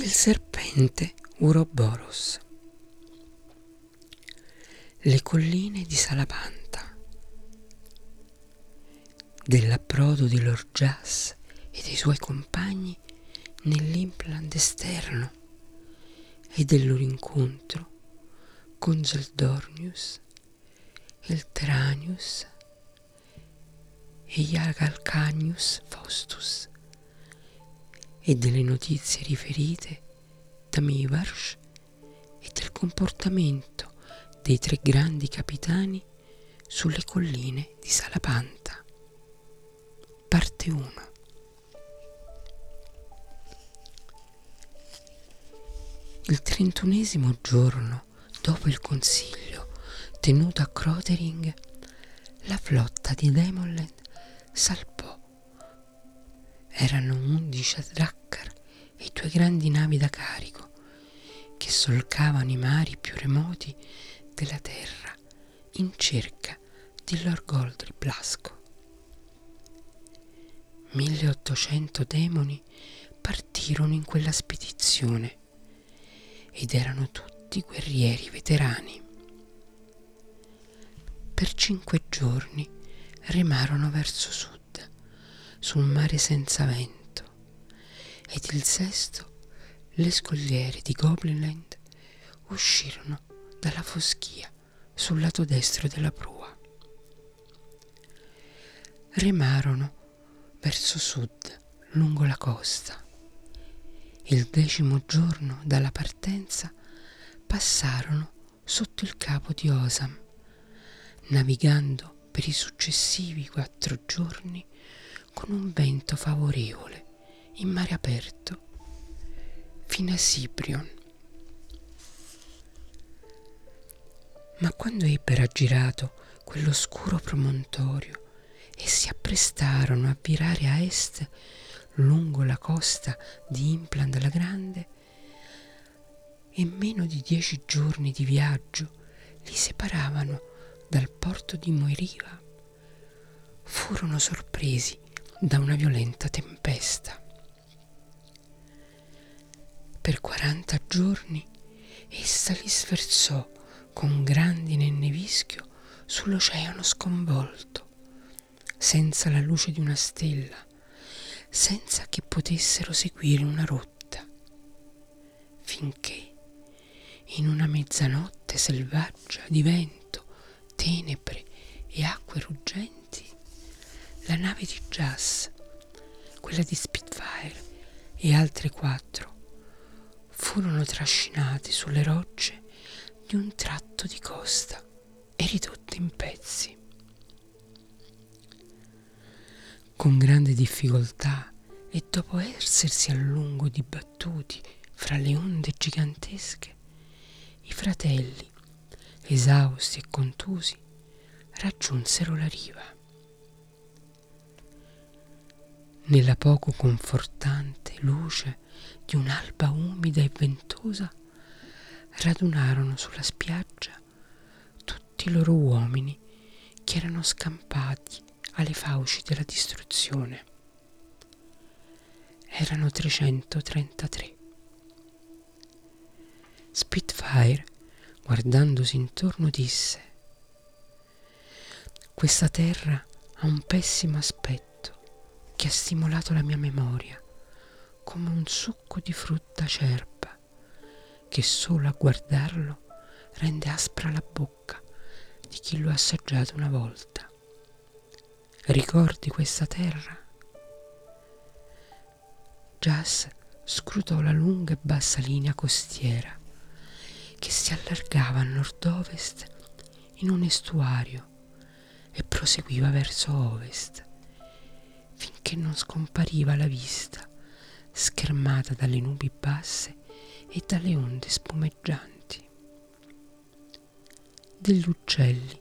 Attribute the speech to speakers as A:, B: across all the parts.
A: Il serpente Uroboros. Le colline di Salapanta. Dell'approdo di Lord Jas e dei suoi compagni nell'implant esterno e del loro incontro con Zeldornius, il Teranius e Iagalcanius Faustus e delle notizie riferite da Mivarsh e del comportamento dei tre grandi capitani sulle colline di Salapanta. Parte 1 Il trentunesimo giorno dopo il consiglio tenuto a Crotering, la flotta di Demoland salpò. Erano undici Drakkar e i due grandi navi da carico che solcavano i mari più remoti della terra in cerca di Lord Goldri Blasco. 1800 demoni partirono in quella spedizione ed erano tutti guerrieri veterani. Per cinque giorni remarono verso sud, su un mare senza vento, ed il sesto le scogliere di Goblinland uscirono dalla foschia sul lato destro della prua. Remarono verso sud lungo la costa. Il decimo giorno dalla partenza passarono sotto il capo di Osam, navigando per i successivi quattro giorni con un vento favorevole in mare aperto fino a Siprion. Ma quando ebbero aggirato quell'oscuro promontorio e si apprestarono a virare a est lungo la costa di Impland la Grande, e meno di dieci giorni di viaggio li separavano dal porto di Moiriva, furono sorpresi da una violenta tempesta. Per quaranta giorni essa li sferzò con grandine e nevischio sull'oceano sconvolto, senza la luce di una stella, senza che potessero seguire una rotta, finché in una mezzanotte selvaggia di vento tenebre e acque ruggenti, la nave di Jas, quella di Spitfire e altre quattro furono trascinate sulle rocce di un tratto di costa e ridotte in pezzi. Con grande difficoltà e dopo essersi a lungo dibattuti fra le onde gigantesche, i fratelli esausti e contusi, raggiunsero la riva. Nella poco confortante luce di un'alba umida e ventosa, radunarono sulla spiaggia tutti i loro uomini che erano scampati alle fauci della distruzione. Erano 333. Spitfire guardandosi intorno disse questa terra ha un pessimo aspetto che ha stimolato la mia memoria come un succo di frutta acerba che solo a guardarlo rende aspra la bocca di chi lo ha assaggiato una volta. Ricordi questa terra? Jas scrutò la lunga e bassa linea costiera che si allargava a nord-ovest in un estuario e proseguiva verso ovest finché non scompariva la vista schermata dalle nubi basse e dalle onde spumeggianti. Degli uccelli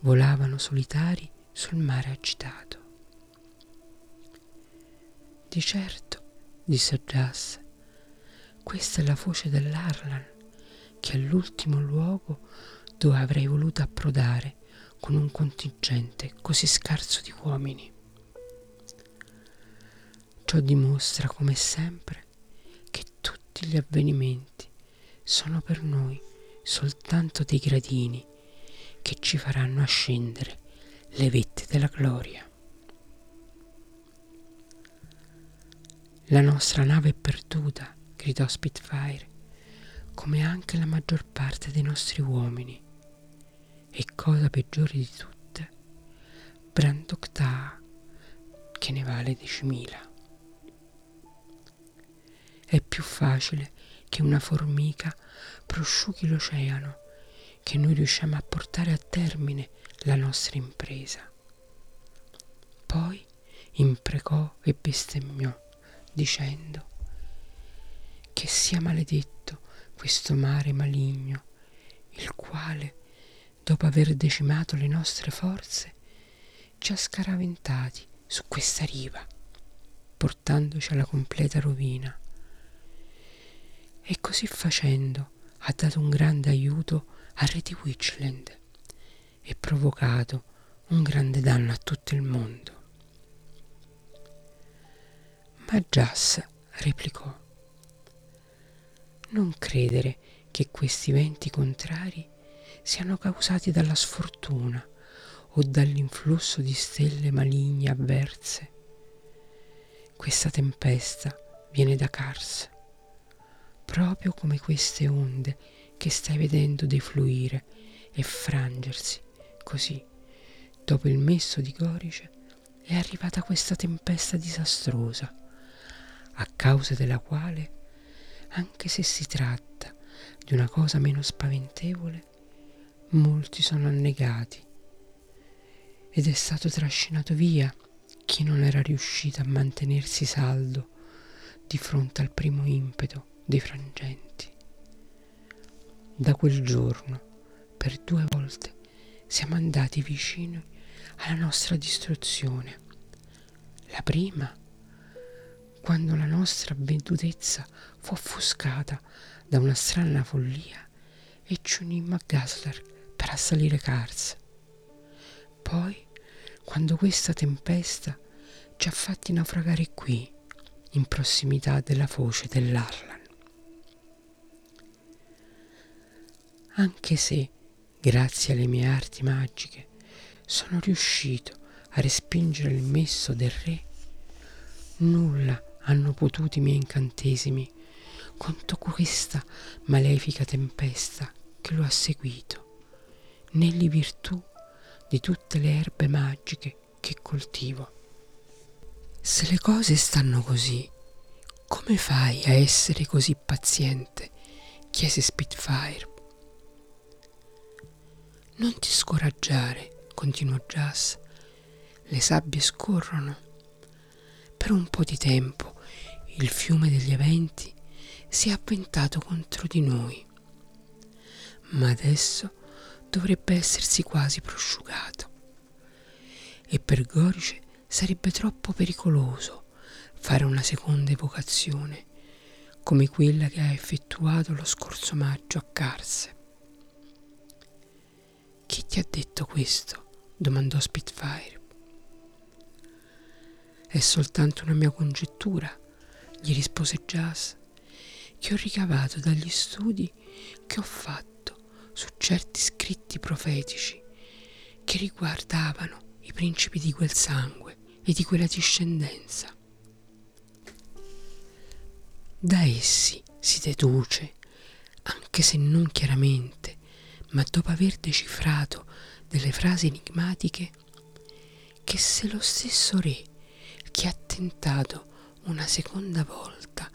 A: volavano solitari sul mare agitato. Di certo, disse Jas, questa è la voce dell'Arlan che all'ultimo luogo dove avrei voluto approdare con un contingente così scarso di uomini. Ciò dimostra, come sempre, che tutti gli avvenimenti sono per noi soltanto dei gradini che ci faranno ascendere le vette della gloria. La nostra nave è perduta, gridò Spitfire, come anche la maggior parte dei nostri uomini. E cosa peggiore di tutte, Brandoctaa, che ne vale 10.000 più facile che una formica prosciughi l'oceano che noi riusciamo a portare a termine la nostra impresa. Poi imprecò e bestemmiò, dicendo che sia maledetto questo mare maligno, il quale, dopo aver decimato le nostre forze, ci ha scaraventati su questa riva, portandoci alla completa rovina. E così facendo ha dato un grande aiuto a re di Witchland e provocato un grande danno a tutto il mondo. Ma Jas replicò, non credere che questi venti contrari siano causati dalla sfortuna o dall'influsso di stelle maligne avverse. Questa tempesta viene da Kars, proprio come queste onde che stai vedendo defluire e frangersi così. Dopo il messo di Gorice è arrivata questa tempesta disastrosa, a causa della quale, anche se si tratta di una cosa meno spaventevole, molti sono annegati ed è stato trascinato via chi non era riuscito a mantenersi saldo di fronte al primo impeto dei frangenti. Da quel giorno, per due volte, siamo andati vicini alla nostra distruzione. La prima, quando la nostra avventutezza fu offuscata da una strana follia e ci unimmo a Gasler per assalire Kars. Poi, quando questa tempesta ci ha fatti naufragare qui, in prossimità della foce dell'Arlan. Anche se grazie alle mie arti magiche, sono riuscito a respingere il messo del re. Nulla hanno potuto i miei incantesimi contro questa malefica tempesta che lo ha seguito, né le virtù di tutte le erbe magiche che coltivo. Se le cose stanno così, come fai a essere così paziente? chiese Spitfire non ti scoraggiare, continuò Jas. Le sabbie scorrono. Per un po' di tempo il fiume degli eventi si è avventato contro di noi, ma adesso dovrebbe essersi quasi prosciugato. E per Gorice sarebbe troppo pericoloso fare una seconda evocazione come quella che ha effettuato lo scorso maggio a Carse. Chi ti ha detto questo? domandò Spitfire. È soltanto una mia congettura, gli rispose Jas, che ho ricavato dagli studi che ho fatto su certi scritti profetici che riguardavano i principi di quel sangue e di quella discendenza. Da essi si deduce, anche se non chiaramente, ma dopo aver decifrato delle frasi enigmatiche, che se lo stesso re che ha tentato una seconda volta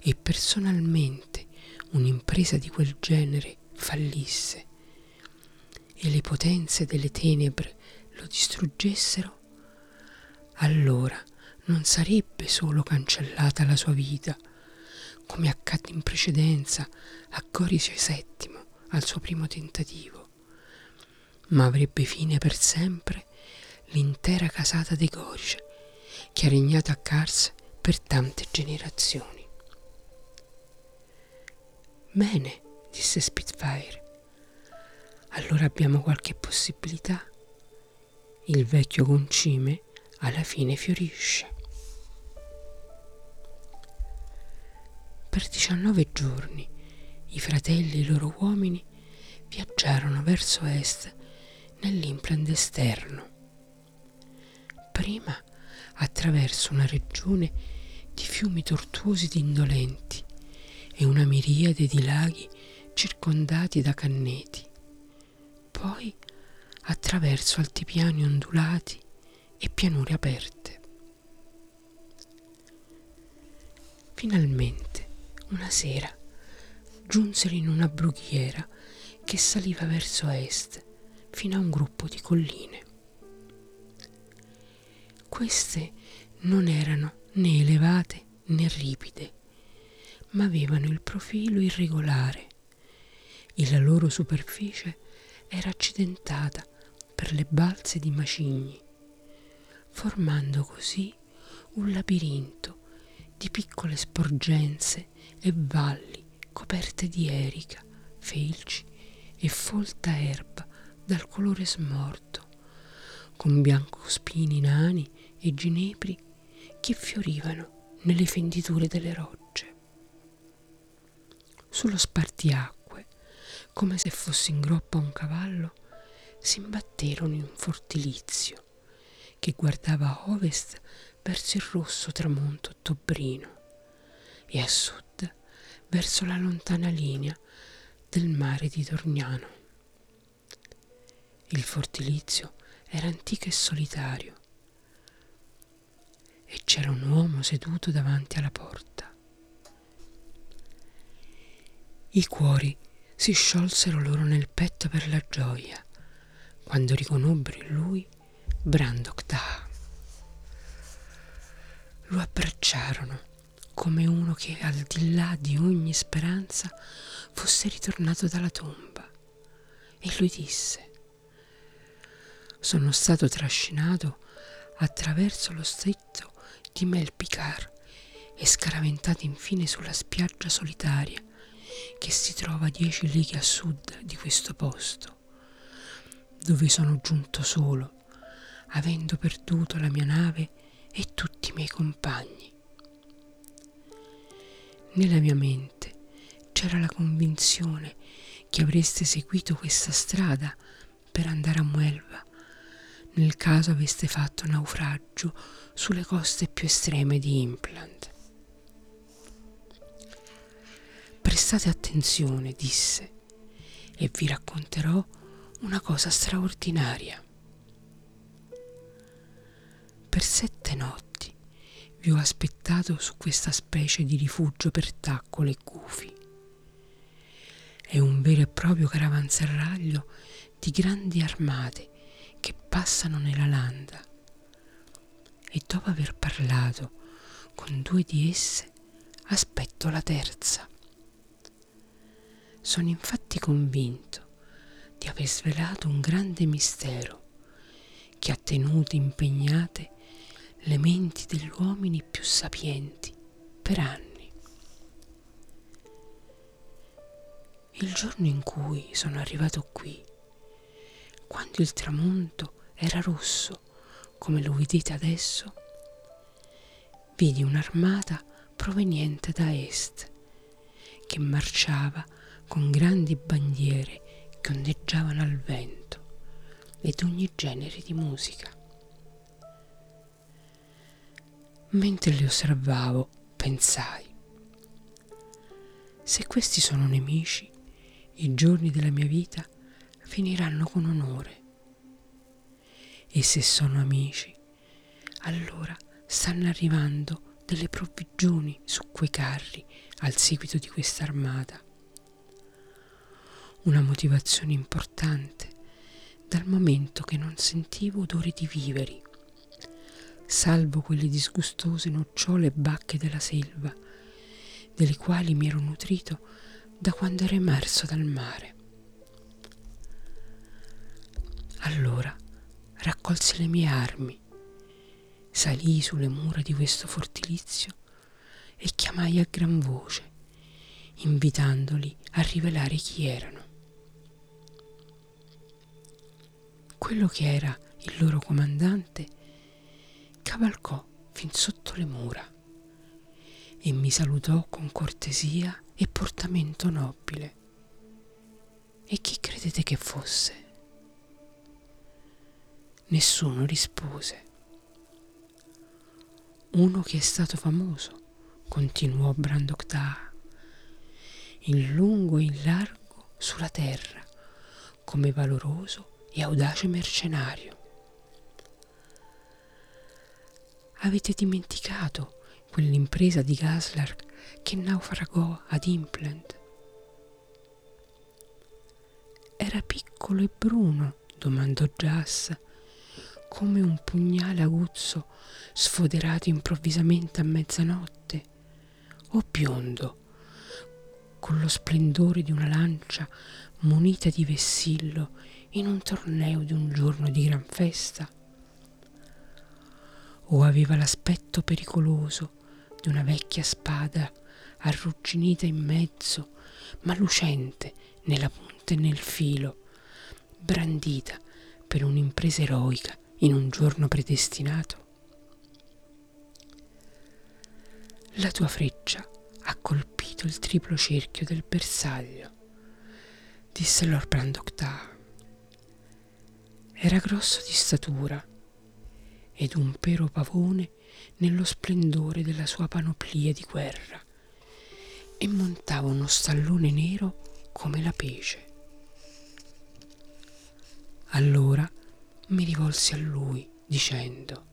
A: e personalmente un'impresa di quel genere fallisse e le potenze delle tenebre lo distruggessero, allora non sarebbe solo cancellata la sua vita, come accadde in precedenza a Gorice VII, al suo primo tentativo, ma avrebbe fine per sempre l'intera casata dei Gorice che ha regnato a Kars per tante generazioni. Bene, disse Spitfire. Allora abbiamo qualche possibilità. Il vecchio concime alla fine fiorisce. Per diciannove giorni i fratelli e i loro uomini viaggiarono verso est nell'impland esterno. Prima attraverso una regione di fiumi tortuosi ed indolenti e una miriade di laghi circondati da canneti, poi attraverso altipiani ondulati e pianure aperte. Finalmente, una sera, giunsero in una brughiera che saliva verso est fino a un gruppo di colline. Queste non erano né elevate né ripide, ma avevano il profilo irregolare e la loro superficie era accidentata per le balze di macigni, formando così un labirinto di piccole sporgenze e valli coperte di erica, felci e folta erba dal colore smorto, con biancospini nani e ginepri che fiorivano nelle fenditure delle rocce. Sullo spartiacque, come se fosse in groppa un cavallo, si imbatterono in un fortilizio che guardava a ovest verso il rosso tramonto ottobrino e a sud verso la lontana linea del mare di Dorniano. Il fortilizio era antico e solitario e c'era un uomo seduto davanti alla porta. I cuori si sciolsero loro nel petto per la gioia quando riconobbero in lui Brandok Da. Lo abbracciarono come uno che al di là di ogni speranza fosse ritornato dalla tomba e lui disse sono stato trascinato attraverso lo stretto di Melpicar e scaraventato infine sulla spiaggia solitaria che si trova dieci leghe a sud di questo posto, dove sono giunto solo, avendo perduto la mia nave e tutti i miei compagni. Nella mia mente c'era la convinzione che avreste seguito questa strada per andare a Muelva nel caso aveste fatto naufragio sulle coste più estreme di Implant. Prestate attenzione, disse, e vi racconterò una cosa straordinaria. Per sette notti vi ho aspettato su questa specie di rifugio per taccole e gufi. È un vero e proprio caravanserraglio di grandi armate che passano nella landa e dopo aver parlato con due di esse aspetto la terza. Sono infatti convinto di aver svelato un grande mistero che ha tenuto impegnate le menti degli uomini più sapienti per anni. Il giorno in cui sono arrivato qui quando il tramonto era rosso come lo vedete adesso, vidi un'armata proveniente da est che marciava con grandi bandiere che ondeggiavano al vento ed ogni genere di musica. Mentre li osservavo, pensai, se questi sono nemici, i giorni della mia vita finiranno con onore. E se sono amici, allora stanno arrivando delle provvigioni su quei carri al seguito di questa armata. Una motivazione importante dal momento che non sentivo odore di viveri, salvo quelle disgustose nocciole bacche della selva, delle quali mi ero nutrito da quando ero emerso dal mare. Allora raccolsi le mie armi, salii sulle mura di questo fortilizio e chiamai a gran voce, invitandoli a rivelare chi erano. Quello che era il loro comandante cavalcò fin sotto le mura e mi salutò con cortesia e portamento nobile. E chi credete che fosse? Nessuno rispose. Uno che è stato famoso, continuò Brandok Da, in lungo e in largo sulla terra, come valoroso e audace mercenario. Avete dimenticato quell'impresa di Gaslar che naufragò ad Implant? Era piccolo e bruno, domandò Jas, come un pugnale aguzzo sfoderato improvvisamente a mezzanotte, o biondo, con lo splendore di una lancia munita di vessillo in un torneo di un giorno di gran festa? O aveva l'aspetto pericoloso di una vecchia spada arrugginita in mezzo, ma lucente nella punta e nel filo, brandita per un'impresa eroica in un giorno predestinato? La tua freccia ha colpito il triplo cerchio del bersaglio, disse Lord Brandoctar. Era grosso di statura ed un pero pavone nello splendore della sua panoplia di guerra e montava uno stallone nero come la pece. Allora mi rivolsi a lui dicendo,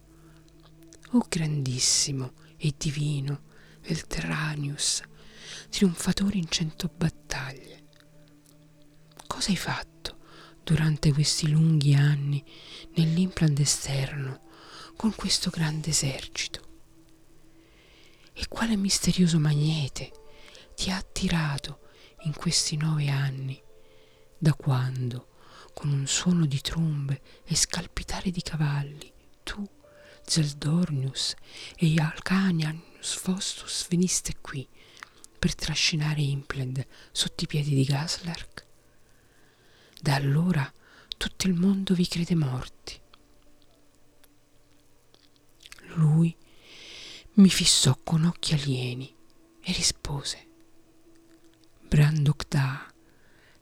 A: O grandissimo e divino Elteranius, trionfatore in cento battaglie, cosa hai fatto durante questi lunghi anni nell'implant esterno con questo grande esercito? E quale misterioso magnete ti ha attirato in questi nove anni, da quando, con un suono di trombe e scalpitare di cavalli, tu, Zeldornius e Alcanianus Fostus veniste qui per trascinare Impled sotto i piedi di Gaslark? Da allora tutto il mondo vi crede morti. Lui mi fissò con occhi alieni e rispose Brandok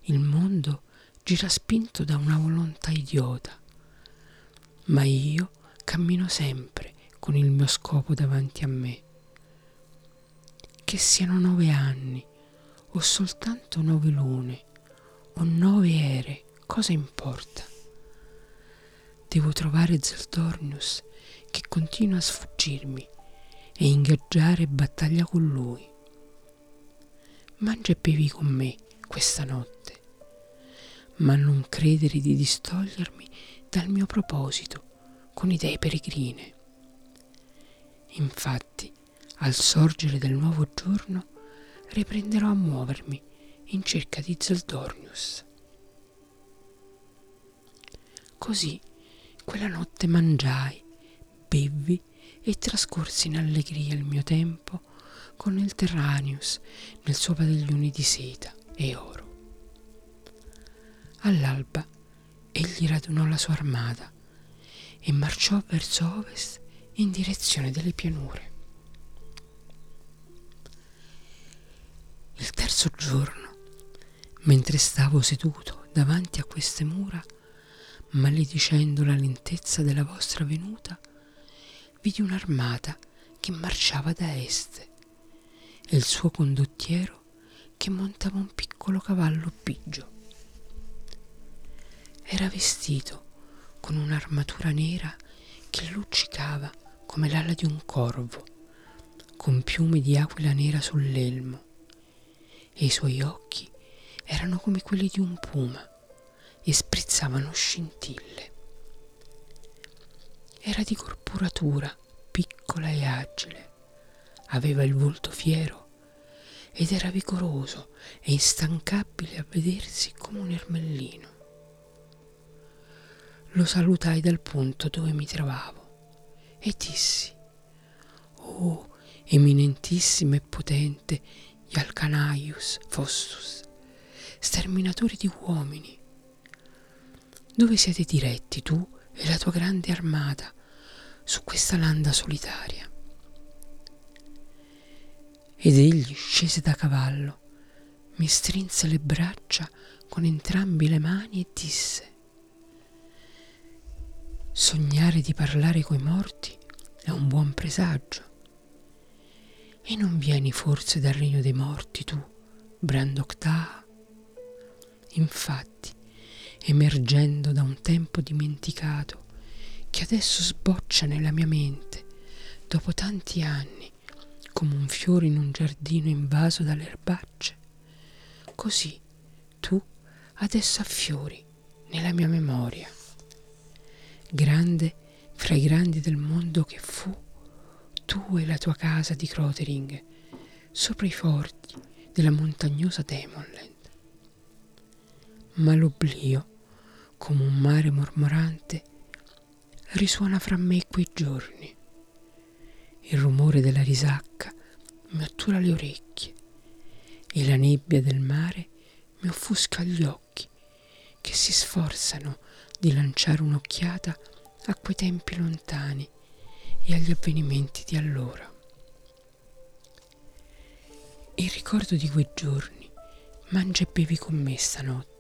A: il mondo gira spinto da una volontà idiota, ma io cammino sempre con il mio scopo davanti a me. Che siano nove anni, o soltanto nove lune, o nove ere, cosa importa? Devo trovare Zeldornius che continua a sfuggirmi e ingaggiare battaglia con lui mangia e bevi con me questa notte, ma non credere di distogliermi dal mio proposito con idee peregrine. Infatti, al sorgere del nuovo giorno, riprenderò a muovermi in cerca di Zeldornius. Così quella notte mangiai, bevvi e trascorsi in allegria il mio tempo con il Terranius nel suo padiglione di seta e oro. All'alba egli radunò la sua armata e marciò verso ovest in direzione delle pianure. Il terzo giorno, mentre stavo seduto davanti a queste mura, maledicendo la lentezza della vostra venuta, vidi un'armata che marciava da est e il suo condottiero che montava un piccolo cavallo pigio. Era vestito con un'armatura nera che luccicava come l'ala di un corvo, con piume di aquila nera sull'elmo, e i suoi occhi erano come quelli di un puma e sprizzavano scintille. Era di corporatura piccola e agile aveva il volto fiero ed era vigoroso e instancabile a vedersi come un ermellino. Lo salutai dal punto dove mi trovavo e dissi, Oh, eminentissimo e potente Ialcanaius Fostus, sterminatori di uomini, dove siete diretti tu e la tua grande armata su questa landa solitaria? ed egli scese da cavallo, mi strinse le braccia con entrambi le mani e disse Sognare di parlare coi morti è un buon presagio. E non vieni forse dal regno dei morti tu, Brandok Taha? Infatti, emergendo da un tempo dimenticato, che adesso sboccia nella mia mente, dopo tanti anni, come un fiore in un giardino invaso dalle erbacce, così tu adesso affiori nella mia memoria grande fra i grandi del mondo che fu, tu e la tua casa di Crotering, sopra i forti della montagnosa Demonland. Ma l'oblio, come un mare mormorante, risuona fra me quei giorni. Il rumore della risacca mi ottura le orecchie e la nebbia del mare mi offusca gli occhi che si sforzano di lanciare un'occhiata a quei tempi lontani e agli avvenimenti di allora. Il ricordo di quei giorni mangia e bevi con me stanotte,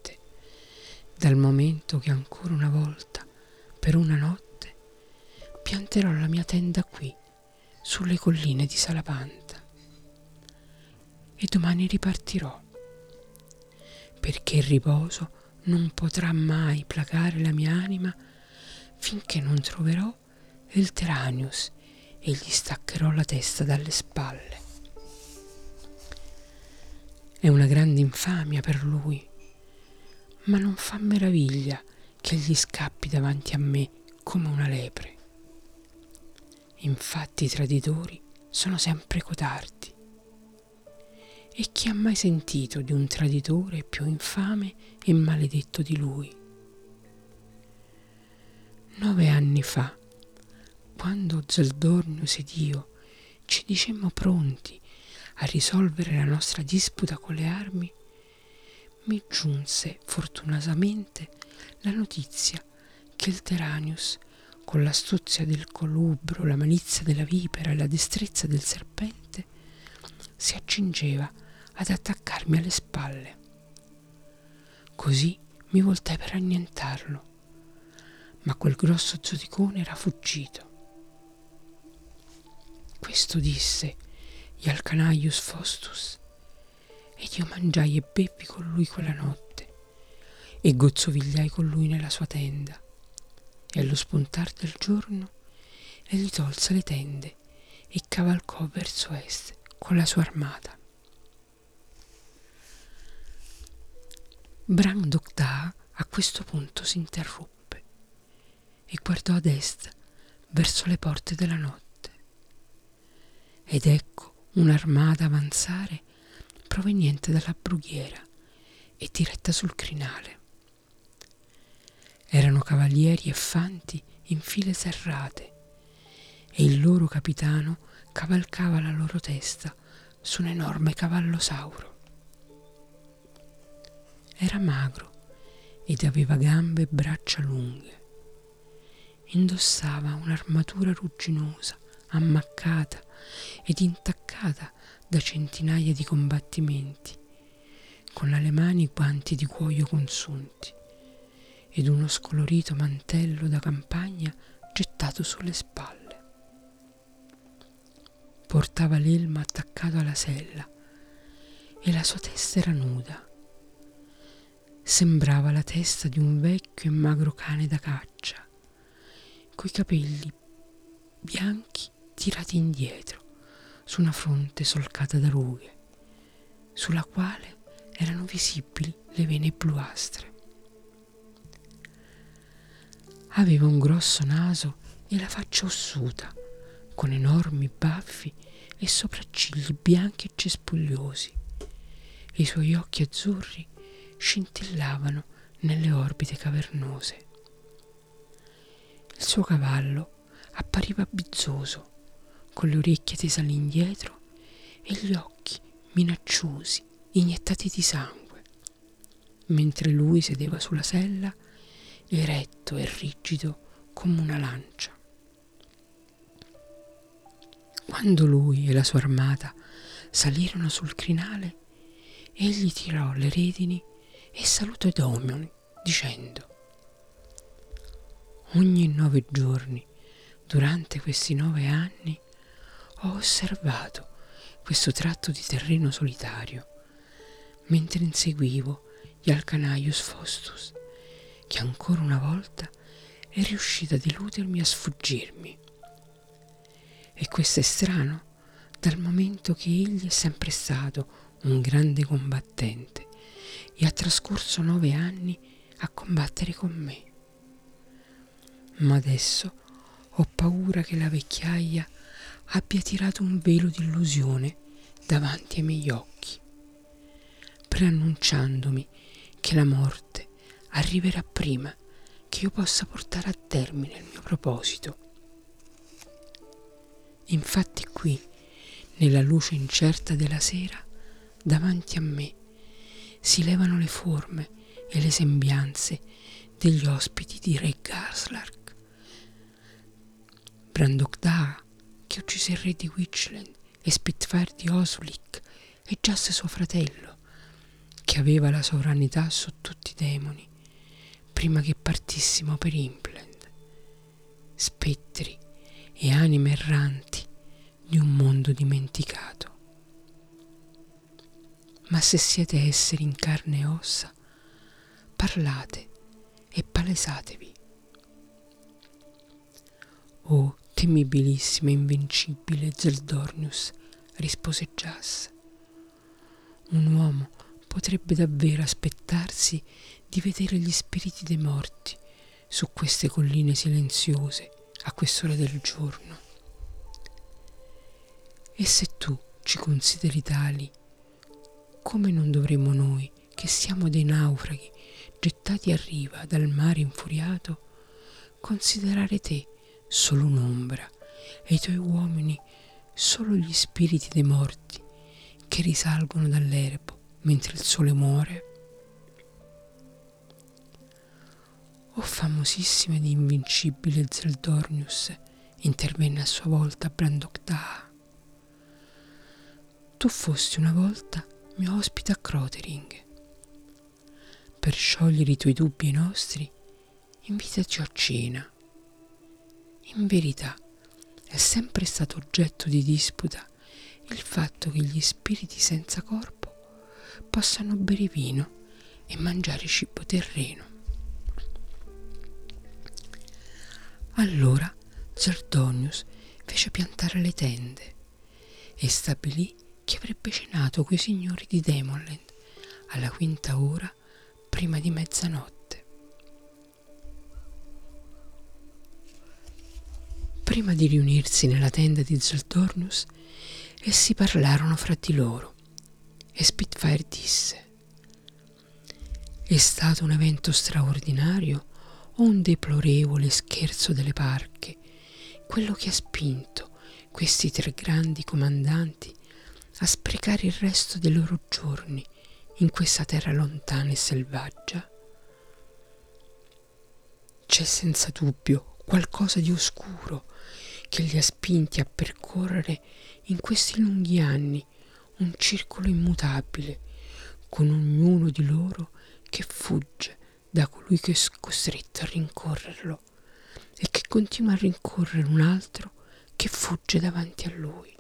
A: dal momento che ancora una volta, per una notte, pianterò la mia tenda qui, sulle colline di Salavanta. E domani ripartirò, perché il riposo non potrà mai placare la mia anima finché non troverò il Teranius e gli staccherò la testa dalle spalle. È una grande infamia per lui, ma non fa meraviglia che gli scappi davanti a me come una lepre. Infatti i traditori sono sempre codardi e chi ha mai sentito di un traditore più infame e maledetto di lui? Nove anni fa, quando Zeldornius ed io ci dicemmo pronti a risolvere la nostra disputa con le armi, mi giunse fortunatamente la notizia che il Teranius, con l'astuzia del colubro, la malizia della vipera e la destrezza del serpente, si accingeva ad attaccarmi alle spalle. Così mi voltai per annientarlo, ma quel grosso zoticone era fuggito. Questo disse Ialcanaius Faustus, ed io mangiai e beppi con lui quella notte, e gozzovigliai con lui nella sua tenda, e allo spuntar del giorno egli tolse le tende e cavalcò verso est con la sua armata. Brandokda a questo punto si interruppe e guardò ad est verso le porte della notte. Ed ecco un'armata avanzare proveniente dalla brughiera e diretta sul crinale. Erano cavalieri e fanti in file serrate e il loro capitano cavalcava la loro testa su un enorme cavallo sauro. Era magro ed aveva gambe e braccia lunghe. Indossava un'armatura rugginosa, ammaccata ed intaccata da centinaia di combattimenti, con alle mani guanti di cuoio consunti ed uno scolorito mantello da campagna gettato sulle spalle. Portava l'elmo attaccato alla sella e la sua testa era nuda Sembrava la testa di un vecchio e magro cane da caccia, coi capelli bianchi tirati indietro, su una fronte solcata da rughe, sulla quale erano visibili le vene bluastre. Aveva un grosso naso e la faccia ossuta, con enormi baffi e sopraccigli bianchi e cespugliosi. I suoi occhi azzurri scintillavano nelle orbite cavernose. Il suo cavallo appariva bizzoso, con le orecchie tese all'indietro e gli occhi minacciosi, iniettati di sangue, mentre lui sedeva sulla sella, eretto e rigido come una lancia. Quando lui e la sua armata salirono sul crinale, egli tirò le redini e salutò i domini dicendo Ogni nove giorni, durante questi nove anni, ho osservato questo tratto di terreno solitario, mentre inseguivo gli Alcanaius Faustus, che ancora una volta è riuscita a deludermi e a sfuggirmi. E questo è strano, dal momento che egli è sempre stato un grande combattente e ha trascorso nove anni a combattere con me. Ma adesso ho paura che la vecchiaia abbia tirato un velo di illusione davanti ai miei occhi, preannunciandomi che la morte arriverà prima che io possa portare a termine il mio proposito. Infatti qui, nella luce incerta della sera, davanti a me, si levano le forme e le sembianze degli ospiti di Re Gaslark. Brandok Daa, che uccise il re di Witchland, e Spitfire di Oslick, e Just suo fratello, che aveva la sovranità su tutti i demoni, prima che partissimo per Impland. Spettri e anime erranti di un mondo dimenticato. Ma se siete esseri in carne e ossa, parlate e palesatevi. Oh, temibilissimo e invincibile Zeldornius, rispose Jas. Un uomo potrebbe davvero aspettarsi di vedere gli spiriti dei morti su queste colline silenziose a quest'ora del giorno. E se tu ci consideri tali, come non dovremmo noi, che siamo dei naufraghi gettati a riva dal mare infuriato, considerare te solo un'ombra e i tuoi uomini solo gli spiriti dei morti che risalgono dall'erbo mentre il sole muore? O famosissimo ed invincibile Zeldornius, intervenne a sua volta Brandok Tu fosti una volta mio ospite a Crotering. Per sciogliere i tuoi dubbi e i nostri, invitaci a cena. In verità, è sempre stato oggetto di disputa il fatto che gli spiriti senza corpo possano bere vino e mangiare cibo terreno. Allora Zardonius fece piantare le tende e stabilì che avrebbe cenato coi signori di Demonland alla quinta ora prima di mezzanotte. Prima di riunirsi nella tenda di Zeldornus, essi parlarono fra di loro e Spitfire disse è stato un evento straordinario o un deplorevole scherzo delle parche quello che ha spinto questi tre grandi comandanti a sprecare il resto dei loro giorni in questa terra lontana e selvaggia. C'è senza dubbio qualcosa di oscuro che li ha spinti a percorrere in questi lunghi anni un circolo immutabile, con ognuno di loro che fugge da colui che è costretto a rincorrerlo e che continua a rincorrere un altro che fugge davanti a lui.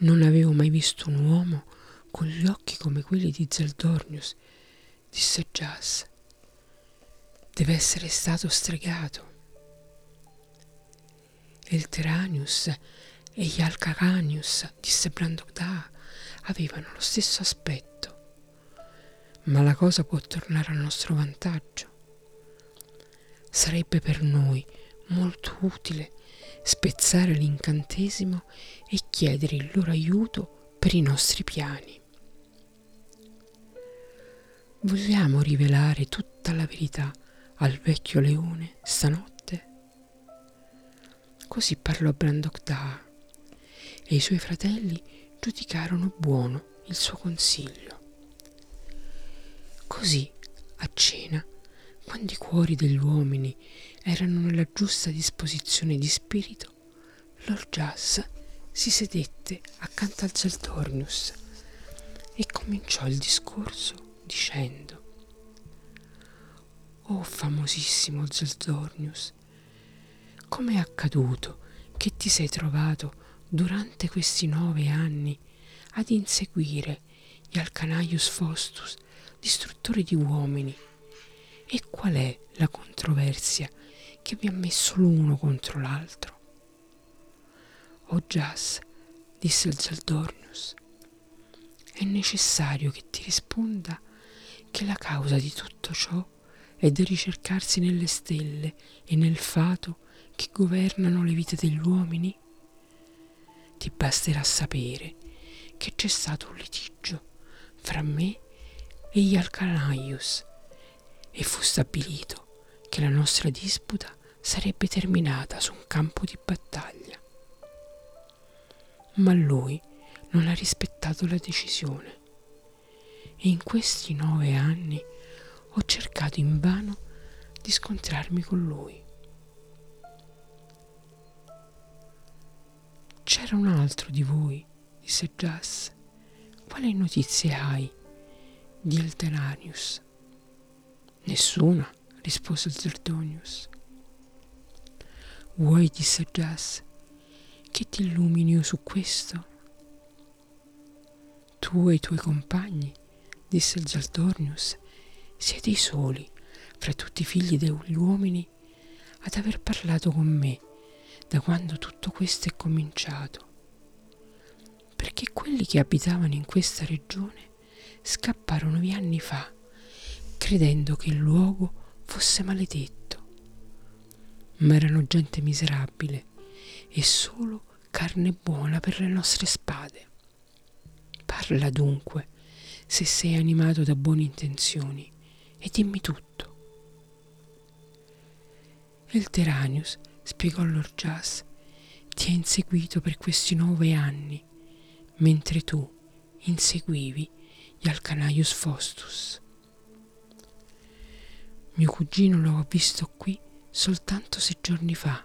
A: Non avevo mai visto un uomo con gli occhi come quelli di Zeldornius, disse Jas. Deve essere stato stregato. Il Teranius e gli Alcaranius, disse Brandogda, avevano lo stesso aspetto. Ma la cosa può tornare a nostro vantaggio. Sarebbe per noi molto utile spezzare l'incantesimo e chiedere il loro aiuto per i nostri piani. Vogliamo rivelare tutta la verità al vecchio leone stanotte? Così parlò Brandok Da e i suoi fratelli giudicarono buono il suo consiglio. Così, a cena, quando i cuori degli uomini erano nella giusta disposizione di spirito, Lord Jas si sedette accanto al Zeldornius e cominciò il discorso dicendo Oh famosissimo Zeldornius, come è accaduto che ti sei trovato durante questi nove anni ad inseguire gli Alcanaius Fostus, distruttore di uomini? E qual è la controversia che vi ha messo l'uno contro l'altro? O Jas, disse il Zeldornius, è necessario che ti risponda che la causa di tutto ciò è da ricercarsi nelle stelle e nel fato che governano le vite degli uomini? Ti basterà sapere che c'è stato un litigio fra me e gli Alcanaius e fu stabilito che la nostra disputa sarebbe terminata su un campo di battaglia. Ma lui non ha rispettato la decisione e in questi nove anni ho cercato invano di scontrarmi con lui. C'era un altro di voi, disse Jas. Quali notizie hai di Eltenarius? Nessuna, rispose Zerdonius. Vuoi, disse Jas, che ti illumini su questo? Tu e i tuoi compagni, disse Zaldornius, siete i soli fra tutti i figli degli uomini ad aver parlato con me da quando tutto questo è cominciato. Perché quelli che abitavano in questa regione scapparono via anni fa, credendo che il luogo fosse maledetto. Ma erano gente miserabile e solo carne buona per le nostre spade. Parla dunque, se sei animato da buone intenzioni, e dimmi tutto. Il Teranius, spiegò Lord Jas, ti ha inseguito per questi nove anni, mentre tu inseguivi gli Alcanaius Fostus. Mio cugino lo ha visto qui soltanto sei giorni fa,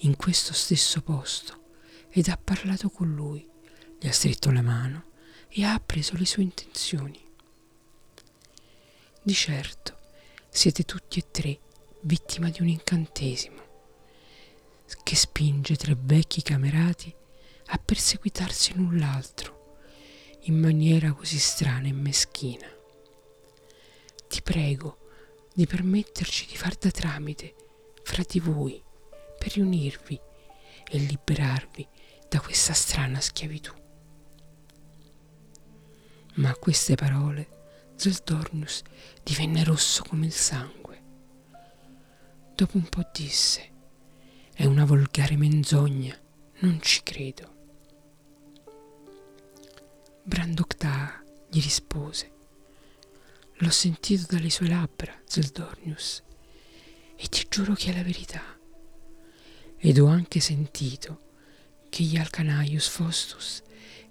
A: in questo stesso posto, ed ha parlato con lui, gli ha stretto la mano e ha appreso le sue intenzioni. Di certo, siete tutti e tre vittima di un incantesimo che spinge tre vecchi camerati a perseguitarsi l'un l'altro in maniera così strana e meschina. Ti prego, di permetterci di far da tramite fra di voi per riunirvi e liberarvi da questa strana schiavitù. Ma a queste parole Zeldornus divenne rosso come il sangue. Dopo un po' disse, è una volgare menzogna, non ci credo. Brandoctaa gli rispose, L'ho sentito dalle sue labbra, Zeldornius, e ti giuro che è la verità. Ed ho anche sentito che gli Alcanaius Fostus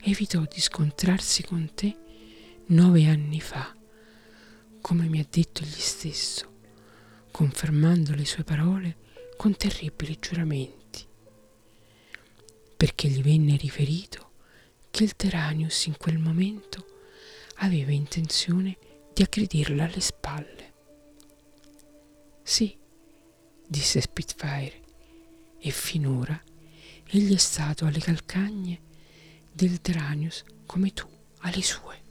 A: evitò di scontrarsi con te nove anni fa, come mi ha detto egli stesso, confermando le sue parole con terribili giuramenti, perché gli venne riferito che il Teranius in quel momento aveva intenzione di aggredirla alle spalle. Sì, disse Spitfire, e finora egli è stato alle calcagne del Teranius come tu alle sue.